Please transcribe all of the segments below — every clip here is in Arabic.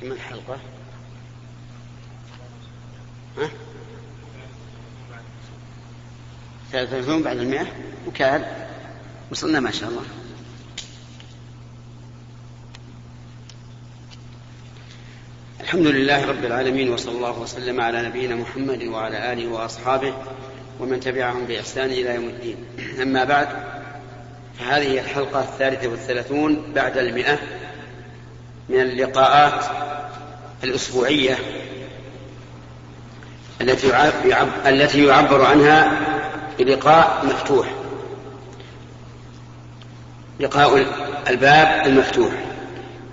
كم الحلقة؟ ها؟ ثلاثة بعد المئة؟ وكاد وصلنا ما شاء الله. الحمد لله رب العالمين وصلى الله وسلم على نبينا محمد وعلى آله وأصحابه ومن تبعهم بإحسان إلى يوم الدين. أما بعد فهذه الحلقة الثالثة والثلاثون بعد المئة. من اللقاءات الأسبوعية التي التي يعبر عنها بلقاء مفتوح. لقاء الباب المفتوح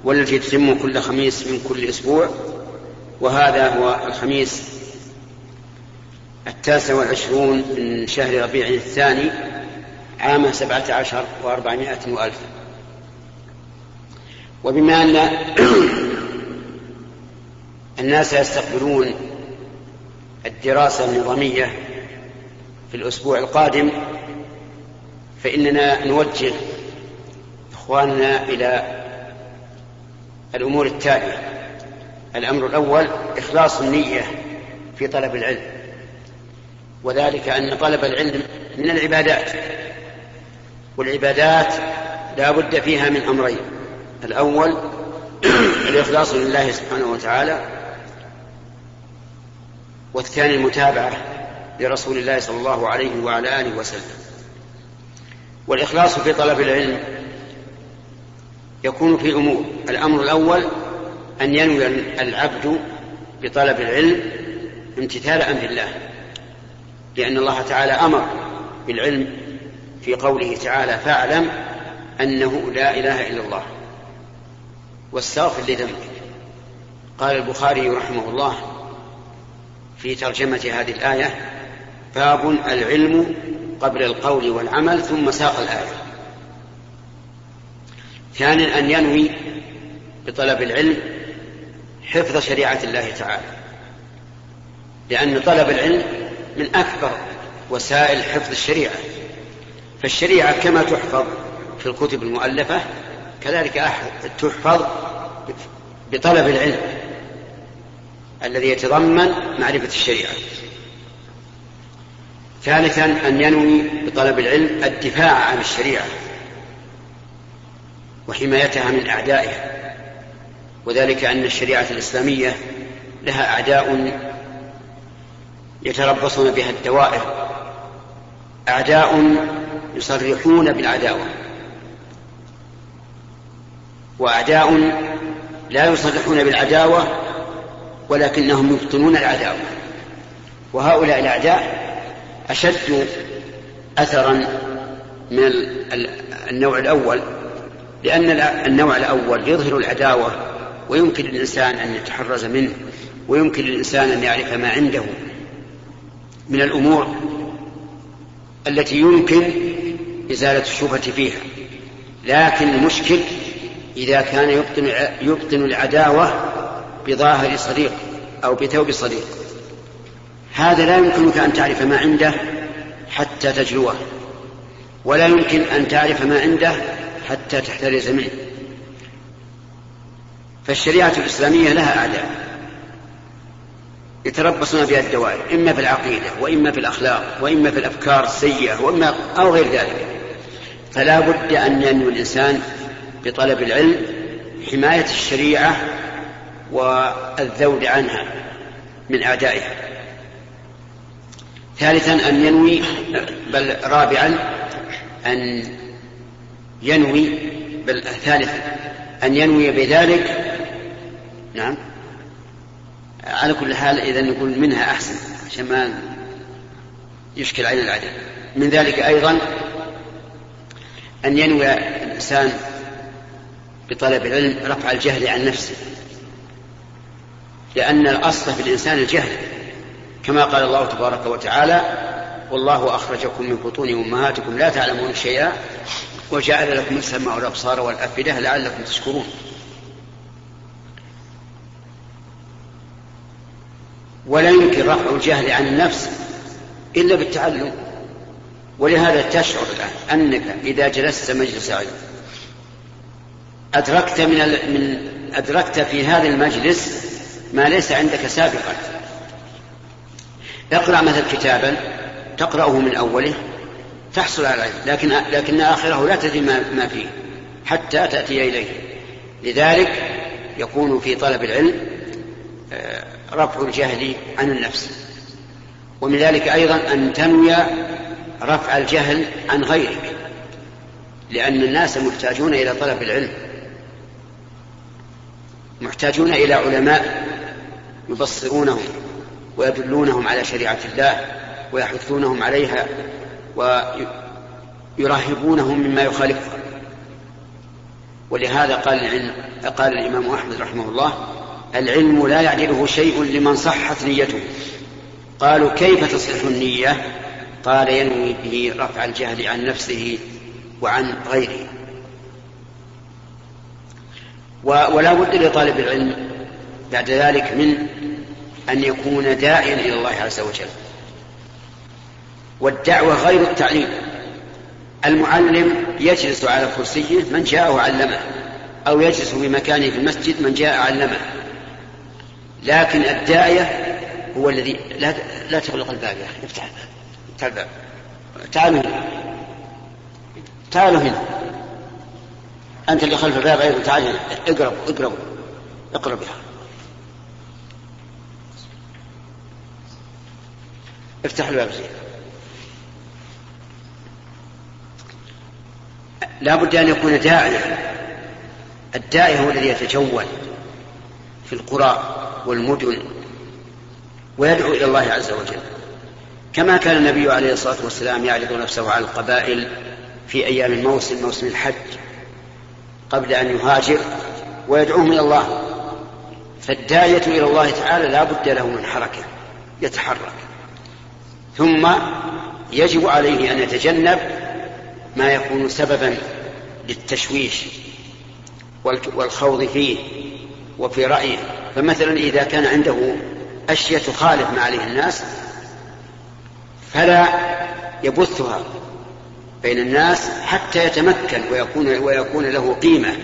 والتي تتم كل خميس من كل أسبوع وهذا هو الخميس التاسع والعشرون من شهر ربيع الثاني عام سبعة عشر وأربعمائة وألف. وبما أن الناس يستقبلون الدراسة النظامية في الأسبوع القادم فإننا نوجه إخواننا إلى الأمور التالية. الأمر الأول إخلاص النية في طلب العلم. وذلك أن طلب العلم من العبادات والعبادات لا بد فيها من أمرين. الأول الإخلاص لله سبحانه وتعالى والثاني المتابعة لرسول الله صلى الله عليه وعلى آله وسلم. والإخلاص في طلب العلم يكون في أمور. الأمر الأول أن ينوي العبد بطلب العلم امتثال أمر الله لأن الله تعالى أمر بالعلم في قوله تعالى فاعلم أنه لا إله إلا الله. واستغفر لذنبك. قال البخاري رحمه الله في ترجمة هذه الآية باب العلم قبل القول والعمل ثم ساق الآية. ثانيا أن ينوي بطلب العلم حفظ شريعة الله تعالى. لأن طلب العلم من أكبر وسائل حفظ الشريعة. فالشريعة كما تحفظ في الكتب المؤلفة كذلك تحفظ بطلب العلم الذي يتضمن معرفة الشريعة. ثالثا أن ينوي بطلب العلم الدفاع عن الشريعة وحمايتها من أعدائها. وذلك أن الشريعة الإسلامية لها أعداء يتربصون بها الدوائر أعداء يصرحون بالعداوة. وأعداء لا يصرحون بالعداوة ولكنهم يبطنون العداوة. وهؤلاء الأعداء أشد أثرا من النوع الأول لأن النوع الأول يظهر العداوة ويمكن للإنسان أن يتحرز منه ويمكن للإنسان أن يعرف ما عنده من الأمور التي يمكن إزالة الشبهة فيها. لكن المشكل إذا كان يبطن, يبطن العداوة بظاهر صديق أو بثوب صديق. هذا لا يمكنك أن تعرف ما عنده حتى تجلوه ولا يمكن أن تعرف ما عنده حتى تحترز منه. فالشريعة الإسلامية لها أعداء يتربصون بها الدوائر إما في العقيدة وإما في الأخلاق وإما في الأفكار السيئة وإما أو غير ذلك. فلا بد أن ينوي الإنسان بطلب العلم حماية الشريعة والذود عنها من أعدائها. ثالثا أن ينوي بل رابعا أن ينوي بل ثالثا أن ينوي بذلك نعم على كل حال إذا نقول منها أحسن عشان ما يشكل علينا العدد من ذلك أيضا أن ينوي الإنسان بطلب العلم رفع الجهل عن نفسه. لأن الأصل في الإنسان الجهل. كما قال الله تبارك وتعالى والله أخرجكم من بطون أمهاتكم لا تعلمون شيئا وجعل لكم السمع والأبصار والأفئدة لعلكم تشكرون. ولا يمكن رفع الجهل عن النفس إلا بالتعلم. ولهذا تشعر الآن أنك إذا جلست مجلس علم أدركت من من أدركت في هذا المجلس ما ليس عندك سابقا. اقرأ مثل كتابا تقرأه من أوله تحصل على العلم لكن لكن آخره لا تدري ما فيه حتى تأتي إليه. لذلك يكون في طلب العلم آه، رفع الجهل عن النفس. ومن ذلك أيضا أن تنوي رفع الجهل عن غيرك لأن الناس محتاجون إلى طلب العلم. محتاجون إلى علماء يبصرونهم ويدلونهم على شريعة الله ويحثونهم عليها ويرهبونهم مما يخالفها. ولهذا قال العلم قال الإمام أحمد رحمه الله العلم لا يعدله شيء لمن صحت نيته. قالوا كيف تصح النية؟ قال ينوي به رفع الجهل عن نفسه وعن غيره. ولا بد لطالب العلم بعد ذلك من أن يكون داعيا إلى الله عز وجل. والدعوة غير التعليم. المعلم يجلس على كرسيه من جاءه علمه أو يجلس في مكانه في المسجد من جاء علمه. لكن الداعية هو الذي لا لا تغلق الباب يا أخي افتح الباب. افتح الباب تعالوا هنا تعالوا هنا. أنت اللي خلف الباب أيضا تعال هنا اقرب اقرب اقرب يا افتح الباب زين. لا بد أن يكون داعيا. الداعي هو الذي يتجول في القرى والمدن ويدعو إلى الله عز وجل. كما كان النبي عليه الصلاة والسلام يعرض نفسه على القبائل في أيام الموسم موسم الحج. قبل أن يهاجر ويدعوهم إلى الله. فالداعية إلى الله تعالى لا بد له من حركة يتحرك. ثم يجب عليه أن يتجنب ما يكون سببا للتشويش والخوض فيه وفي رأيه. فمثلا إذا كان عنده أشياء تخالف ما عليه الناس فلا يبثها. بين الناس حتى يتمكن ويكون ويكون له قيمة.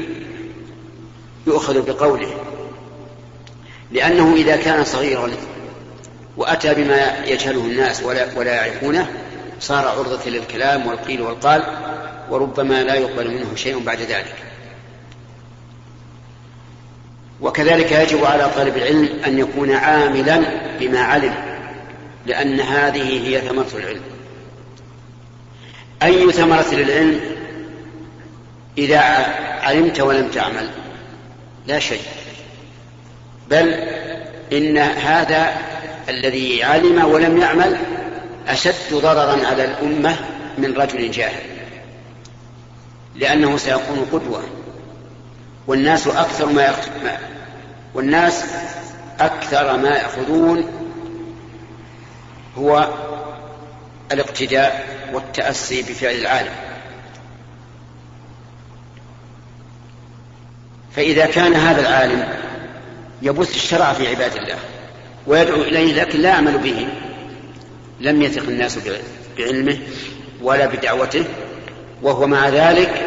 يؤخذ بقوله. لأنه إذا كان صغيرا وأتى بما يجهله الناس ولا, ولا يعرفونه صار عرضة للكلام والقيل والقال وربما لا يقبل منه شيء بعد ذلك. وكذلك يجب على طالب العلم أن يكون عاملا بما علم لأن هذه هي ثمرة العلم. أي ثمرة للعلم؟ إذا علمت ولم تعمل. لا شيء. بل إن هذا الذي علم ولم يعمل أشد ضررا على الأمة من رجل جاهل. لأنه سيكون قدوة. والناس أكثر ما والناس أكثر ما يأخذون هو الاقتداء والتأسي بفعل العالم. فإذا كان هذا العالم يبث الشرع في عباد الله ويدعو إليه لكن لا يعمل به لم يثق الناس بعلمه ولا بدعوته وهو مع ذلك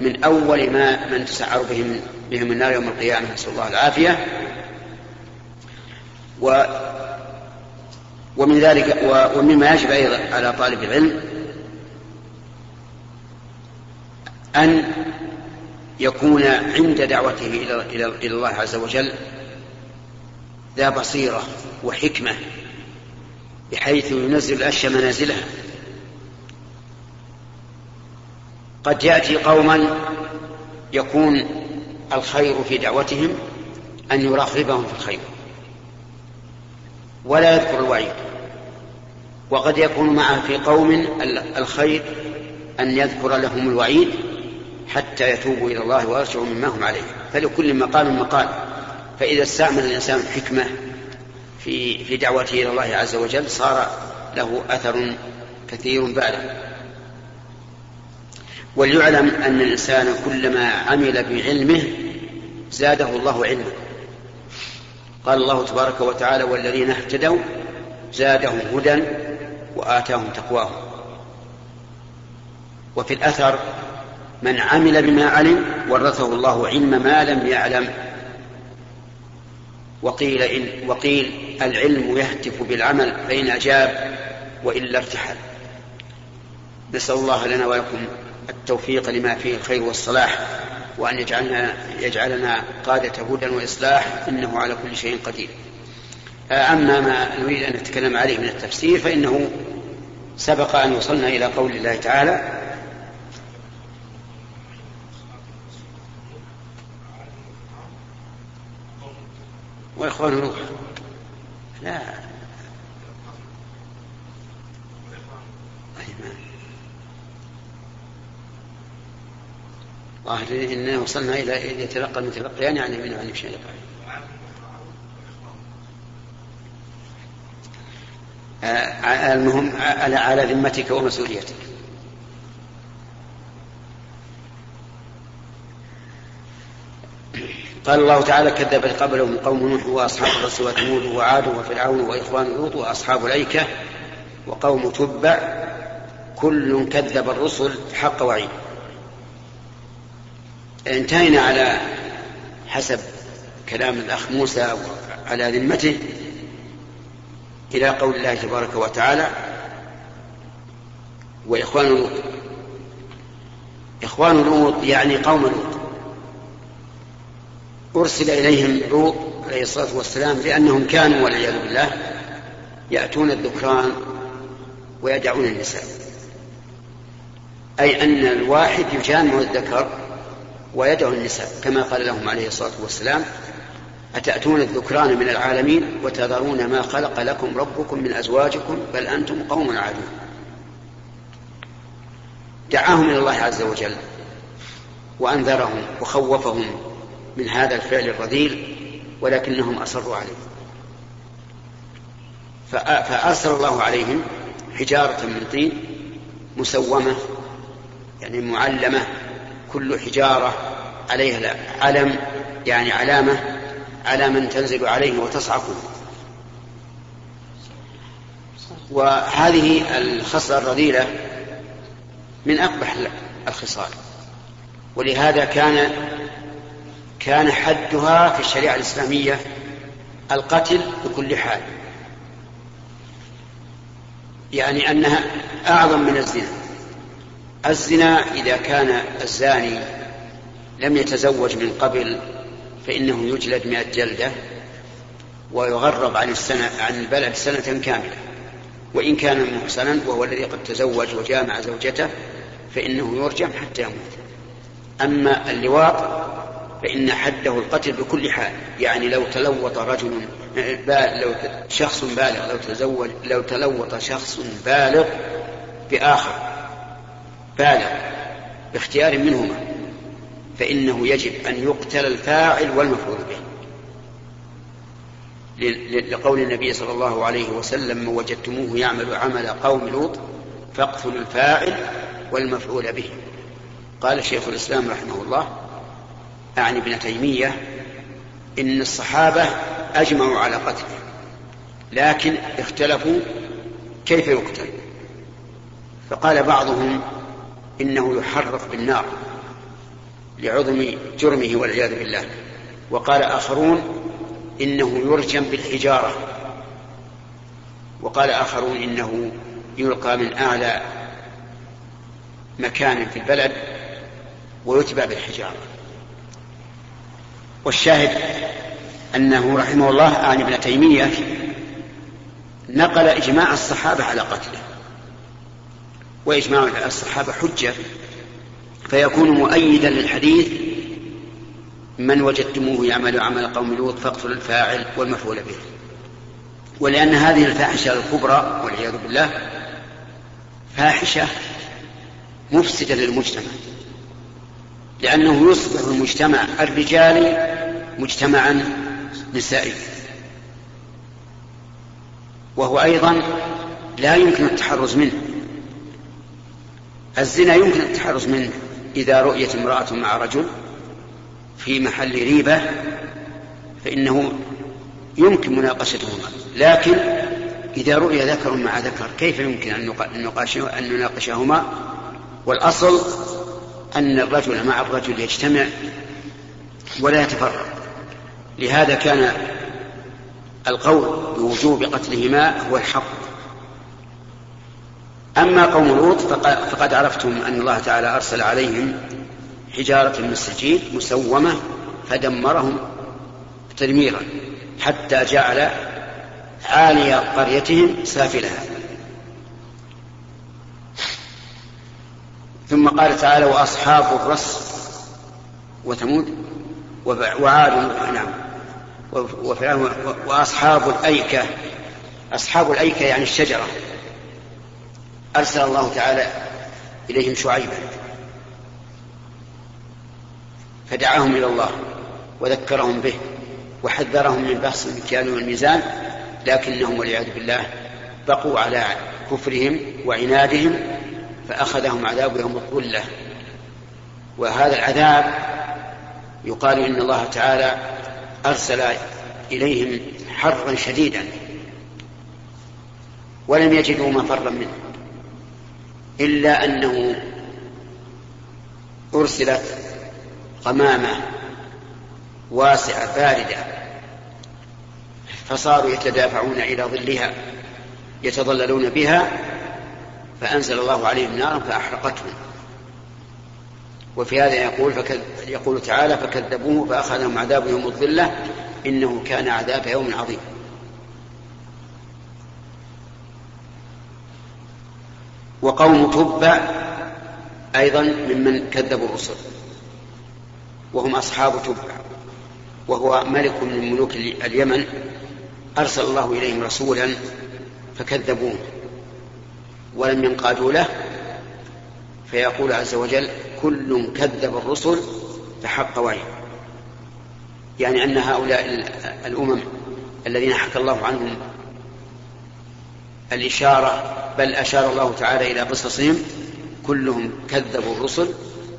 من أول ما من تسعر بهم بهم النار يوم القيامة. نسأل الله العافية. و ومن ذلك ومما يجب أيضا على طالب العلم أن يكون عند دعوته إلى إلى الله عز وجل ذا بصيرة وحكمة بحيث ينزل الأشياء منازلها. قد يأتي قوما يكون الخير في دعوتهم أن يرغبهم في الخير ولا يذكر الوعيد. وقد يكون معه في قوم الخير أن يذكر لهم الوعيد حتى يتوبوا إلى الله ويرجعوا مما هم عليه. فلكل مقام مقال. فإذا استعمل الإنسان الحكمة في في دعوته إلى الله عز وجل صار له أثر كثير بالغ وليعلم أن الإنسان كلما عمل بعلمه زاده الله علما قال الله تبارك وتعالى والذين اهتدوا زادهم هدى وآتاهم تقواهم. وفي الأثر من عمل بما علم ورثه الله علم ما لم يعلم. وقيل إن وقيل العلم يهتف بالعمل فإن أجاب وإلا ارتحل. نسأل الله لنا ولكم التوفيق لما فيه الخير والصلاح وأن يجعلنا يجعلنا قادة هدى وإصلاح إنه على كل شيء قدير. أما ما نريد أن نتكلم عليه من التفسير فإنه سبق أن وصلنا إلى قول الله تعالى وإخوان نوح. لا. ظاهر إننا وصلنا إلى يتلقى المتلقيان يعني من عن شيء. آه، المهم على ذمتك ومسؤوليتك. قال الله تعالى كذبت قبلهم قوم نوح وأصحاب الرس وثمود وعاد وفرعون وإخوان لوط وأصحاب الأيكة وقوم تبع. كل كذب الرسل حق وعيد. انتهينا على حسب كلام الأخ موسى على ذمته إلى قول الله تبارك وتعالى وإخوان لوط. إخوان لوط يعني قوم لوط. أرسل إليهم لوط عليه الصلاة والسلام لأنهم كانوا والعياذ بالله يأتون الذكران ويدعون النساء. أي أن الواحد يجامع الذكر ويدعو النساء كما قال لهم عليه الصلاة والسلام أتأتون الذكران من العالمين وتذرون ما خلق لكم ربكم من أزواجكم بل أنتم قوم عادون. دعاهم إلى الله عز وجل وأنذرهم وخوفهم من هذا الفعل الرذيل ولكنهم أصروا عليه. فأرسل الله عليهم حجارة من طين مسومة يعني معلمة كل حجارة عليها علم يعني علامة على من تنزل عليه وتصعقه. وهذه الخصلة الرذيلة من أقبح الخصال. ولهذا كان كان حدها في الشريعة الإسلامية القتل بكل حال. يعني أنها أعظم من الزنا. الزنا إذا كان الزاني لم يتزوج من قبل فإنه يجلد مئة جلدة ويغرب عن السنة عن البلد سنة كاملة. وإن كان محسنا وهو الذي قد تزوج وجامع زوجته فإنه يرجم حتى يموت. أما اللواط فإن حده القتل بكل حال. يعني لو تلوط رجل لو شخص بالغ لو تزوج لو تلوط شخص بالغ بآخر بالغ باختيار منهما فإنه يجب أن يقتل الفاعل والمفعول به. لقول النبي صلى الله عليه وسلم من وجدتموه يعمل عمل قوم لوط فاقتلوا الفاعل والمفعول به. قال شيخ الإسلام رحمه الله أعني ابن تيمية إن الصحابة أجمعوا على قتله لكن اختلفوا كيف يقتل؟ فقال بعضهم إنه يحرق بالنار لعظم جرمه والعياذ بالله وقال آخرون إنه يرجم بالحجارة وقال آخرون إنه يلقى من أعلى مكان في البلد ويتبع بالحجارة. والشاهد أنه رحمه الله عن ابن تيمية نقل إجماع الصحابة على قتله وإجماع الصحابة حجة فيكون مؤيدا للحديث من وجدتموه يعمل عمل قوم لوط فاقتلوا الفاعل والمفعول به. ولأن هذه الفاحشة الكبرى والعياذ بالله فاحشة مفسدة للمجتمع. لأنه يصبح المجتمع الرجالي مجتمعا نسائيا. وهو أيضا لا يمكن التحرز منه. الزنا يمكن التحرز منه إذا رؤيت امرأة مع رجل في محل ريبة فإنه يمكن مناقشتهما. لكن إذا رؤي ذكر مع ذكر كيف يمكن أن نناقشهما؟ والأصل أن الرجل مع الرجل يجتمع ولا يتفرق. لهذا كان القول بوجوب قتلهما هو الحق. أما قوم لوط فقد عرفتم أن الله تعالى أرسل عليهم حجارة من مسومة فدمرهم تدميرا حتى جعل عالي قريتهم سافلها. ثم قال تعالى وأصحاب الرس وثمود وعاد نعم. وأصحاب الأيكة. أصحاب الأيكة يعني الشجرة. أرسل الله تعالى إليهم شعيبا. فدعاهم إلى الله وذكرهم به وحذرهم من بحث المكيال والميزان لكنهم والعياذ بالله بقوا على كفرهم وعنادهم فأخذهم عذاب يوم الظلة. وهذا العذاب يقال إن الله تعالى أرسل إليهم حرا شديدا ولم يجدوا مفرا منه إلا أنه أرسلت قمامة واسعة باردة فصاروا يتدافعون إلى ظلها يتظللون بها فأنزل الله عليهم نارا فأحرقتهم. وفي هذا يقول فكذ يقول تعالى فكذبوه فأخذهم عذاب يوم الظلة إنه كان عذاب يوم عظيم. وقوم تبع أيضا ممن كذبوا الرسل. وهم أصحاب تبع. وهو ملك من ملوك اليمن. أرسل الله إليهم رسولا فكذبوه. ولم ينقادوا له فيقول عز وجل كل كذب الرسل فحق وعي يعني أن هؤلاء الأمم الذين حكى الله عنهم الإشارة بل أشار الله تعالى إلى قصصهم كلهم كذبوا الرسل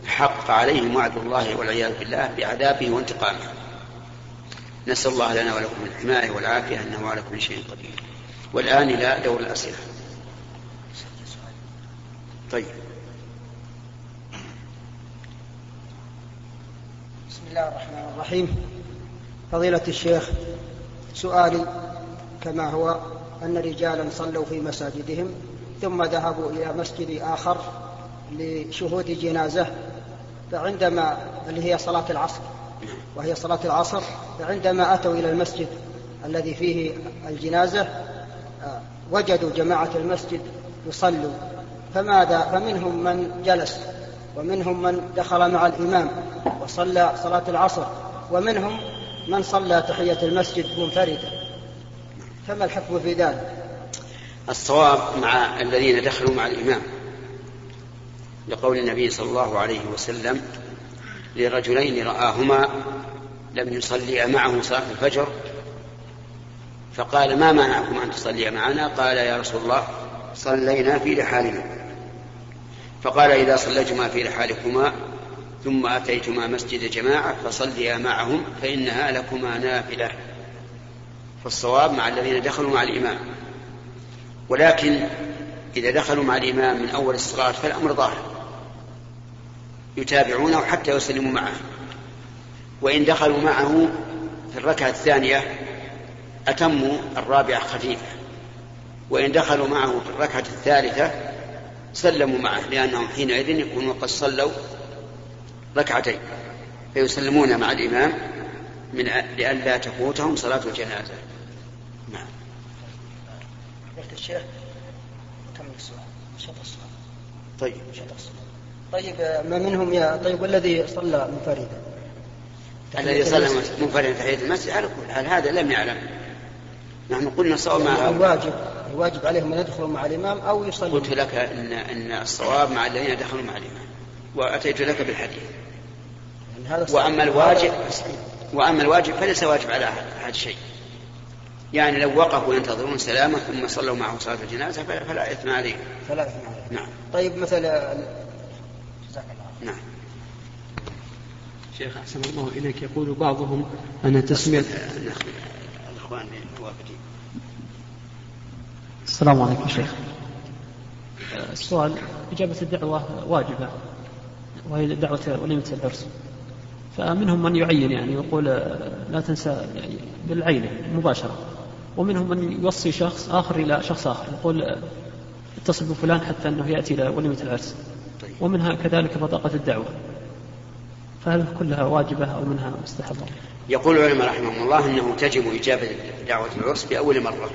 فحق عليهم وعد الله والعياذ بالله بعذابه وانتقامه. نسأل الله لنا ولكم الحماية والعافية أنه على كل شيء قدير. والآن إلى دور الأسئلة. طيب. بسم الله الرحمن الرحيم. فضيلة الشيخ سؤالي كما هو أن رجالا صلوا في مساجدهم ثم ذهبوا إلى مسجد آخر لشهود جنازة فعندما اللي هي صلاة العصر وهي صلاة العصر فعندما أتوا إلى المسجد الذي فيه الجنازة آه، وجدوا جماعة المسجد يصلوا. فماذا؟ فمنهم من جلس ومنهم من دخل مع الإمام وصلى صلاة العصر ومنهم من صلى تحية المسجد منفردا. فما الحكم في ذلك؟ الصواب مع الذين دخلوا مع الإمام. لقول النبي صلى الله عليه وسلم لرجلين رآهما لم يصليا معه صلاة الفجر فقال ما منعكم أن تصليا معنا؟ قال يا رسول الله صلينا في رحالنا. فقال إذا صليتما في رحالكما ثم أتيتما مسجد جماعة فصليا معهم فإنها لكما نافلة. فالصواب مع الذين دخلوا مع الإمام. ولكن إذا دخلوا مع الإمام من أول الصلاة فالأمر ظاهر. يتابعونه حتى يسلموا معه. وإن دخلوا معه في الركعة الثانية أتموا الرابعة خفيفة. وإن دخلوا معه في الركعة الثالثة سلموا معه لأنهم حينئذ يكونوا قد صلوا ركعتين فيسلمون مع الإمام من لئلا تفوتهم صلاة الجنازة. نعم. الشيخ كمل السؤال شط السؤال طيب. شط السؤال طيب ما منهم يا طيب والذي صلى منفردا؟ الذي صلى منفردا تحية المسجد على كل هذا لم يعلم. نحن قلنا صواب مع الواجب الواجب عليهم أن يدخلوا مع الإمام أو يصلوا. قلت لك ان إن الصواب مع الذين دخلوا مع الإمام. وأتيت لك بالحديث. يعني وأما الواجب وأما الواجب فليس واجب على احد شيء. يعني لو وقفوا ينتظرون سلامة ثم صلوا معه صلاة الجنازة فلا إثم عليهم فلا إثم عليهم نعم. طيب مثل نعم. شيخ أحسن الله إليك. يقول بعضهم أن تسمية الإخوان موافقين السلام عليكم شيخ. السؤال إجابة الدعوة واجبة وهي دعوة وليمة العرس. فمنهم من يعين يعني يقول لا تنسى بالعين مباشرة. ومنهم من يوصي شخص آخر إلى شخص آخر يقول اتصل بفلان حتى أنه يأتي إلى وليمة العرس. طيب. ومنها كذلك بطاقة الدعوة. فهل كلها واجبة أو منها مستحبة؟ يقول العلماء رحمهم الله إنه تجب إجابة دعوة العرس بأول مرة.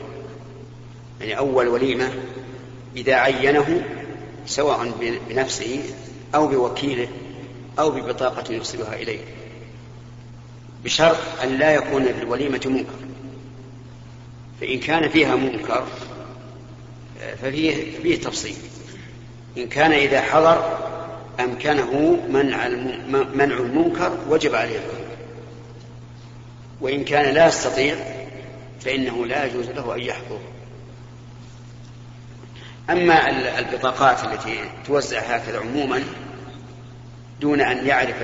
يعني أول وليمة إذا عينه سواء بنفسه أو بوكيله أو ببطاقة يرسلها إليه. بشرط أن لا يكون للوليمة منكر. فإن كان فيها منكر ففيه فيه تفصيل. إن كان إذا حضر أمكنه منع منع المنكر وجب عليه الحكم. وإن كان لا يستطيع فإنه لا يجوز له أن يحضر. أما البطاقات التي توزع هكذا عموما دون أن يعرف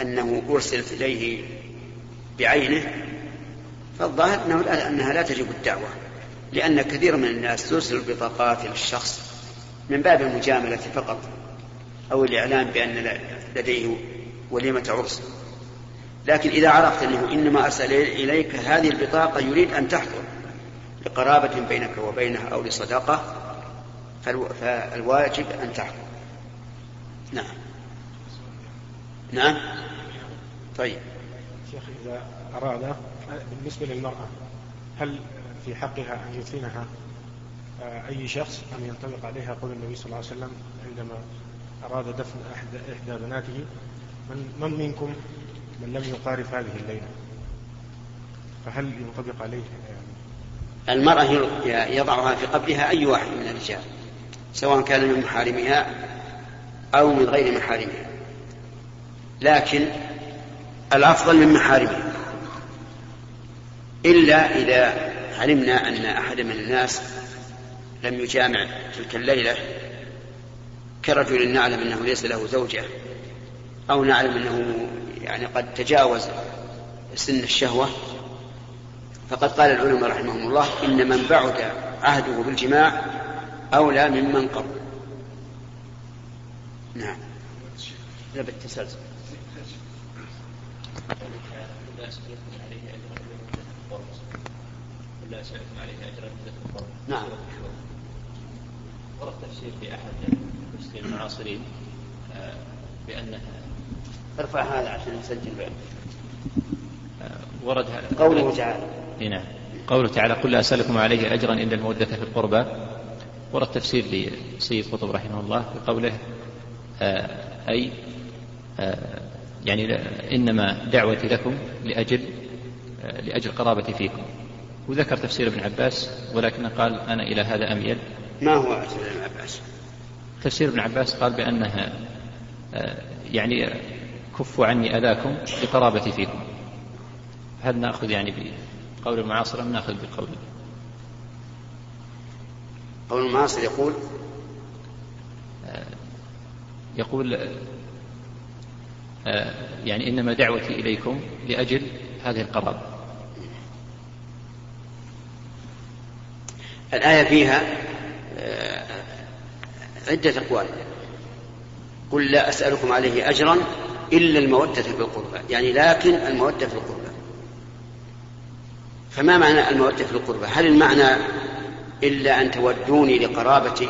أنه أرسلت إليه بعينه فالظاهر أنه أنها لا تجب الدعوة لأن كثير من الناس ترسل البطاقات للشخص من باب المجاملة فقط أو الإعلان بأن لديه وليمة عرس. لكن إذا عرفت أنه إنما أرسل إليك هذه البطاقة يريد أن تحضر. لقرابة بينك وبينه أو لصداقة فالواجب أن تحضر نعم. نعم؟ طيب. شيخ إذا أراد بالنسبة للمرأة هل في حقها أن يثنها آه، أي شخص أم ينطبق عليها قول النبي صلى الله عليه وسلم عندما أراد دفن إحدى بناته من, من منكم من لم يقارف هذه الليلة؟ فهل ينطبق عليه المرأة يضعها في قبلها أي واحد من الرجال سواء كان من محارمها أو من غير محارمها. لكن الأفضل من محارمها. إلا إذا علمنا أن أحد من الناس لم يجامع تلك الليلة كرجل نعلم أنه ليس له زوجة أو نعلم أنه يعني قد تجاوز سن الشهوة فقد قال العلماء رحمهم الله إن من بعد عهده بالجماع أولى ممن قبل. نعم. لا بالتسلسل نعم. ورد تفسير في أحد المسلمين المعاصرين آه، بانها ارفع هذا عشان نسجل بعد. ورد قوله تعالى. نعم قوله تعالى قل لا أسألكم عليه أجرا إلا المودة في القربى ورد تفسير لسيد قطب رحمه الله في قوله آه أي آه يعني إنما دعوتي لكم لأجل آه لأجل قرابتي فيكم. وذكر تفسير ابن عباس ولكن قال أنا إلى هذا أميل ما هو تفسير ابن عباس؟ تفسير ابن عباس قال بأنها يعني كفوا عني أذاكم لقرابتي فيكم. هل نأخذ يعني بقول المعاصر أم نأخذ بقول؟ قول المعاصر يقول؟ يقول آه، يعني إنما دعوتي إليكم لأجل هذه القرابة. الآية فيها آه، عدة أقوال. قل لا أسألكم عليه أجرا إلا المودة في القربى. يعني لكن المودة في القربى. فما معنى المودة في القربى هل المعنى إلا أن تودوني لقرابتي؟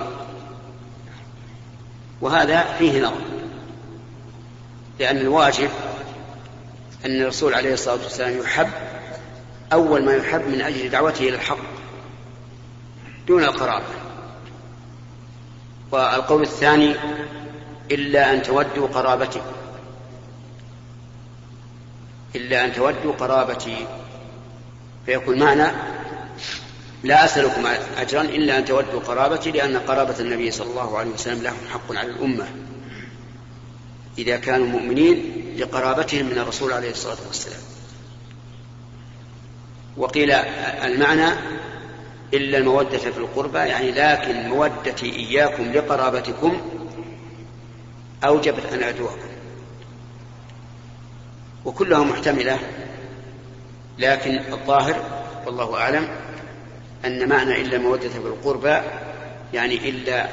وهذا فيه نظر. لأن الواجب أن الرسول عليه الصلاة والسلام يحب أول ما يحب من أجل دعوته إلى الحق دون القرابة. والقول الثاني إلا أن تودوا قرابتي. إلا أن تودوا قرابتي. فيكون معنى لا أسألكم أجرا إلا أن تودوا قرابتي لأن قرابة النبي صلى الله عليه وسلم لهم حق على الأمة. إذا كانوا مؤمنين لقرابتهم من الرسول عليه الصلاة والسلام. وقيل المعنى إلا المودة في القربى يعني لكن مودتي إياكم لقرابتكم أوجبت أن أدعوكم. وكلها محتملة لكن الظاهر والله أعلم أن معنى إلا مودة بالقربى يعني إلا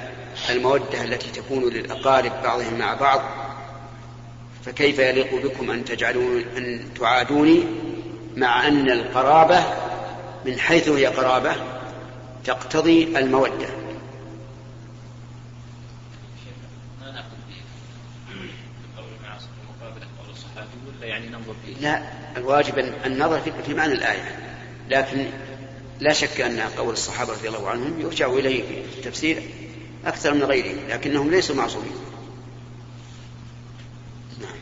المودة التي تكون للأقارب بعضهم مع بعض فكيف يليق بكم أن تجعلون أن تعادوني مع أن القرابة من حيث هي قرابة تقتضي المودة؟ يعني لا. الواجب النظر في معنى الآية. لكن لا شك أن قول الصحابة رضي الله عنهم يرجع إليه في التفسير أكثر من غيره لكنهم ليسوا معصومين. نعم.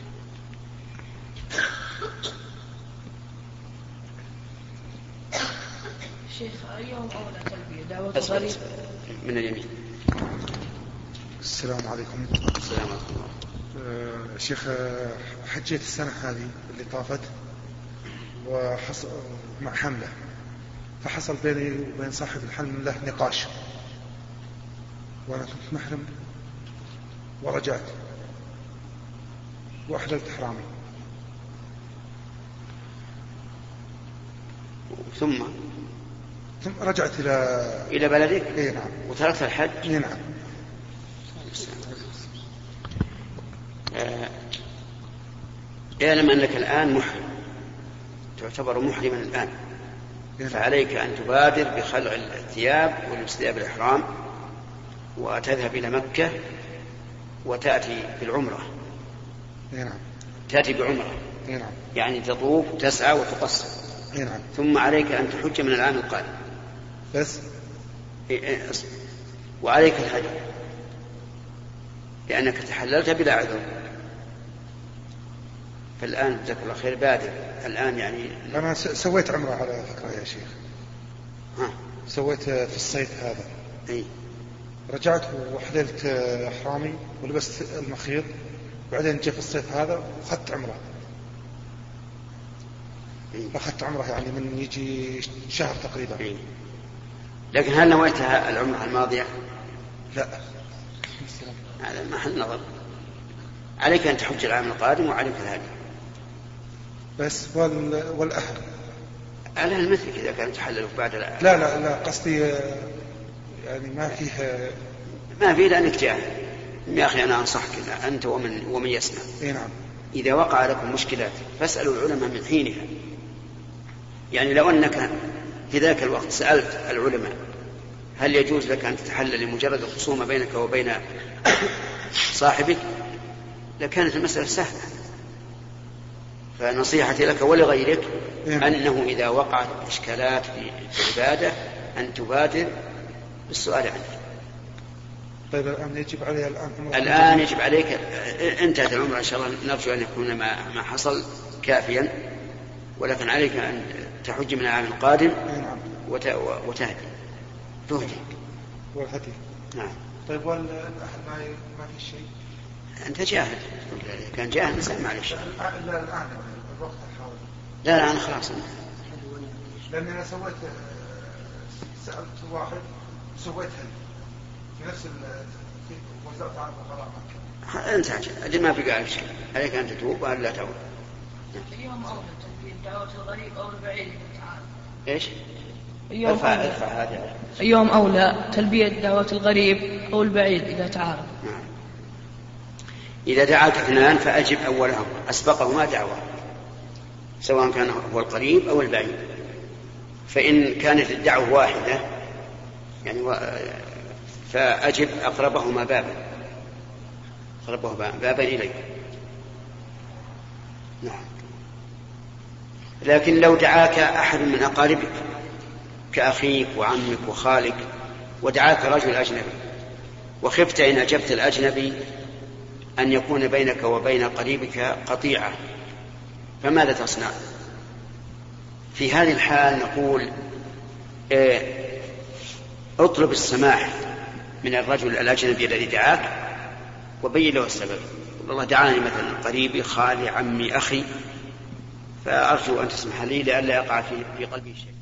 شيخ أيهم أولى تلبية؟ دعوة من اليمين. السلام عليكم. السلام عليكم. آه شيخ حجيت السنة هذه اللي طافت. وحصل مع حملة. فحصل بيني وبين صاحب الحلم له نقاش. وأنا كنت محرم ورجعت. وأحللت حرامي ثم؟ ثم رجعت إلى إلى بلدك؟ إي نعم. وتركت الحج؟ إي نعم. آه، اعلم أنك الآن محرم تعتبر محرما الآن. فعليك أن تبادر بخلع الثياب ولبس ثياب الإحرام وتذهب إلى مكة وتأتي بالعمرة. نعم. تأتي بعمرة. نعم. يعني تطوف تسعى وتقصر. نعم. ثم عليك أن تحج من العام القادم. بس. إيه، إيه، وعليك الهدي لأنك تحللت بلا عذر. فالآن جزاك الله خير. بادر الآن يعني أنا سويت عمرة على فكرة يا شيخ. ها. سويت في الصيف هذا. أي. رجعت وحللت إحرامي ولبست المخيط. بعدين جاء في الصيف هذا وأخذت عمرة. إيه. أخذت عمرة يعني من يجي شهر تقريبا. إيه. لكن هل نويتها العمرة الماضية؟ لا. هذا محل نظر. عليك أن تحج العام القادم وعليك الهدي. بس وال... والأهل. الأهل مثلك إذا كانوا تحللوا بعد لا. لا لا قصدي يعني ما فيه ما فيه إلا أنك جاهل. يا أخي أنا أنصحك أنت ومن ومن يسمع. إي نعم. إذا وقع لكم مشكلات فاسألوا العلماء من حينها. يعني لو أنك في ذاك الوقت سألت العلماء هل يجوز لك أن تتحلل لمجرد الخصومة بينك وبين صاحبك؟ لكانت المسألة سهلة. فنصيحتي لك ولغيرك نعم. أنه إذا وقعت إشكالات في العبادة أن تبادر بالسؤال عنه طيب الآن يجب علي الآن الآن يجب عليك انتهت العمرة إن شاء الله نرجو أن يكون ما, ما حصل كافيا ولكن عليك أن تحج من العام القادم نعم. وتهدي. تهدي. والهدي. نعم. طيب والأهل ما ما في شيء؟ أنت جاهل. كان جاهل نسأل معلش لا الآن لا لا أنا خلاص. لأني أنا سويت سألت واحد سويت هل في نفس وزارة عن مكة انت ما في قاعد إشكال عليك أن تتوب وأن لا تعود. اليوم أولى دعوة الغريب أو البعيد إيش؟ أيوم ارفع أولى. ارفع هذه. أيوم أولى تلبية دعوة الغريب أو البعيد إذا تعارض. نعم. إذا دعاك اثنان فأجب أولهم. أسبقهما دعوة. سواء كان هو القريب أو البعيد. فإن كانت الدعوة واحدة يعني و... فأجب أقربهما بابا. أقربه بابا إليك. نعم. لكن لو دعاك أحد من أقاربك كأخيك وعمك وخالك ودعاك رجل أجنبي وخفت إن أجبت الأجنبي أن يكون بينك وبين قريبك قطيعة فماذا تصنع؟ في هذه الحال نقول آه اطلب السماح من الرجل الأجنبي الذي دعاك وبين له السبب والله دعاني مثلا قريبي خالي عمي أخي فأرجو أن تسمح لي لئلا يقع في قلبي شيء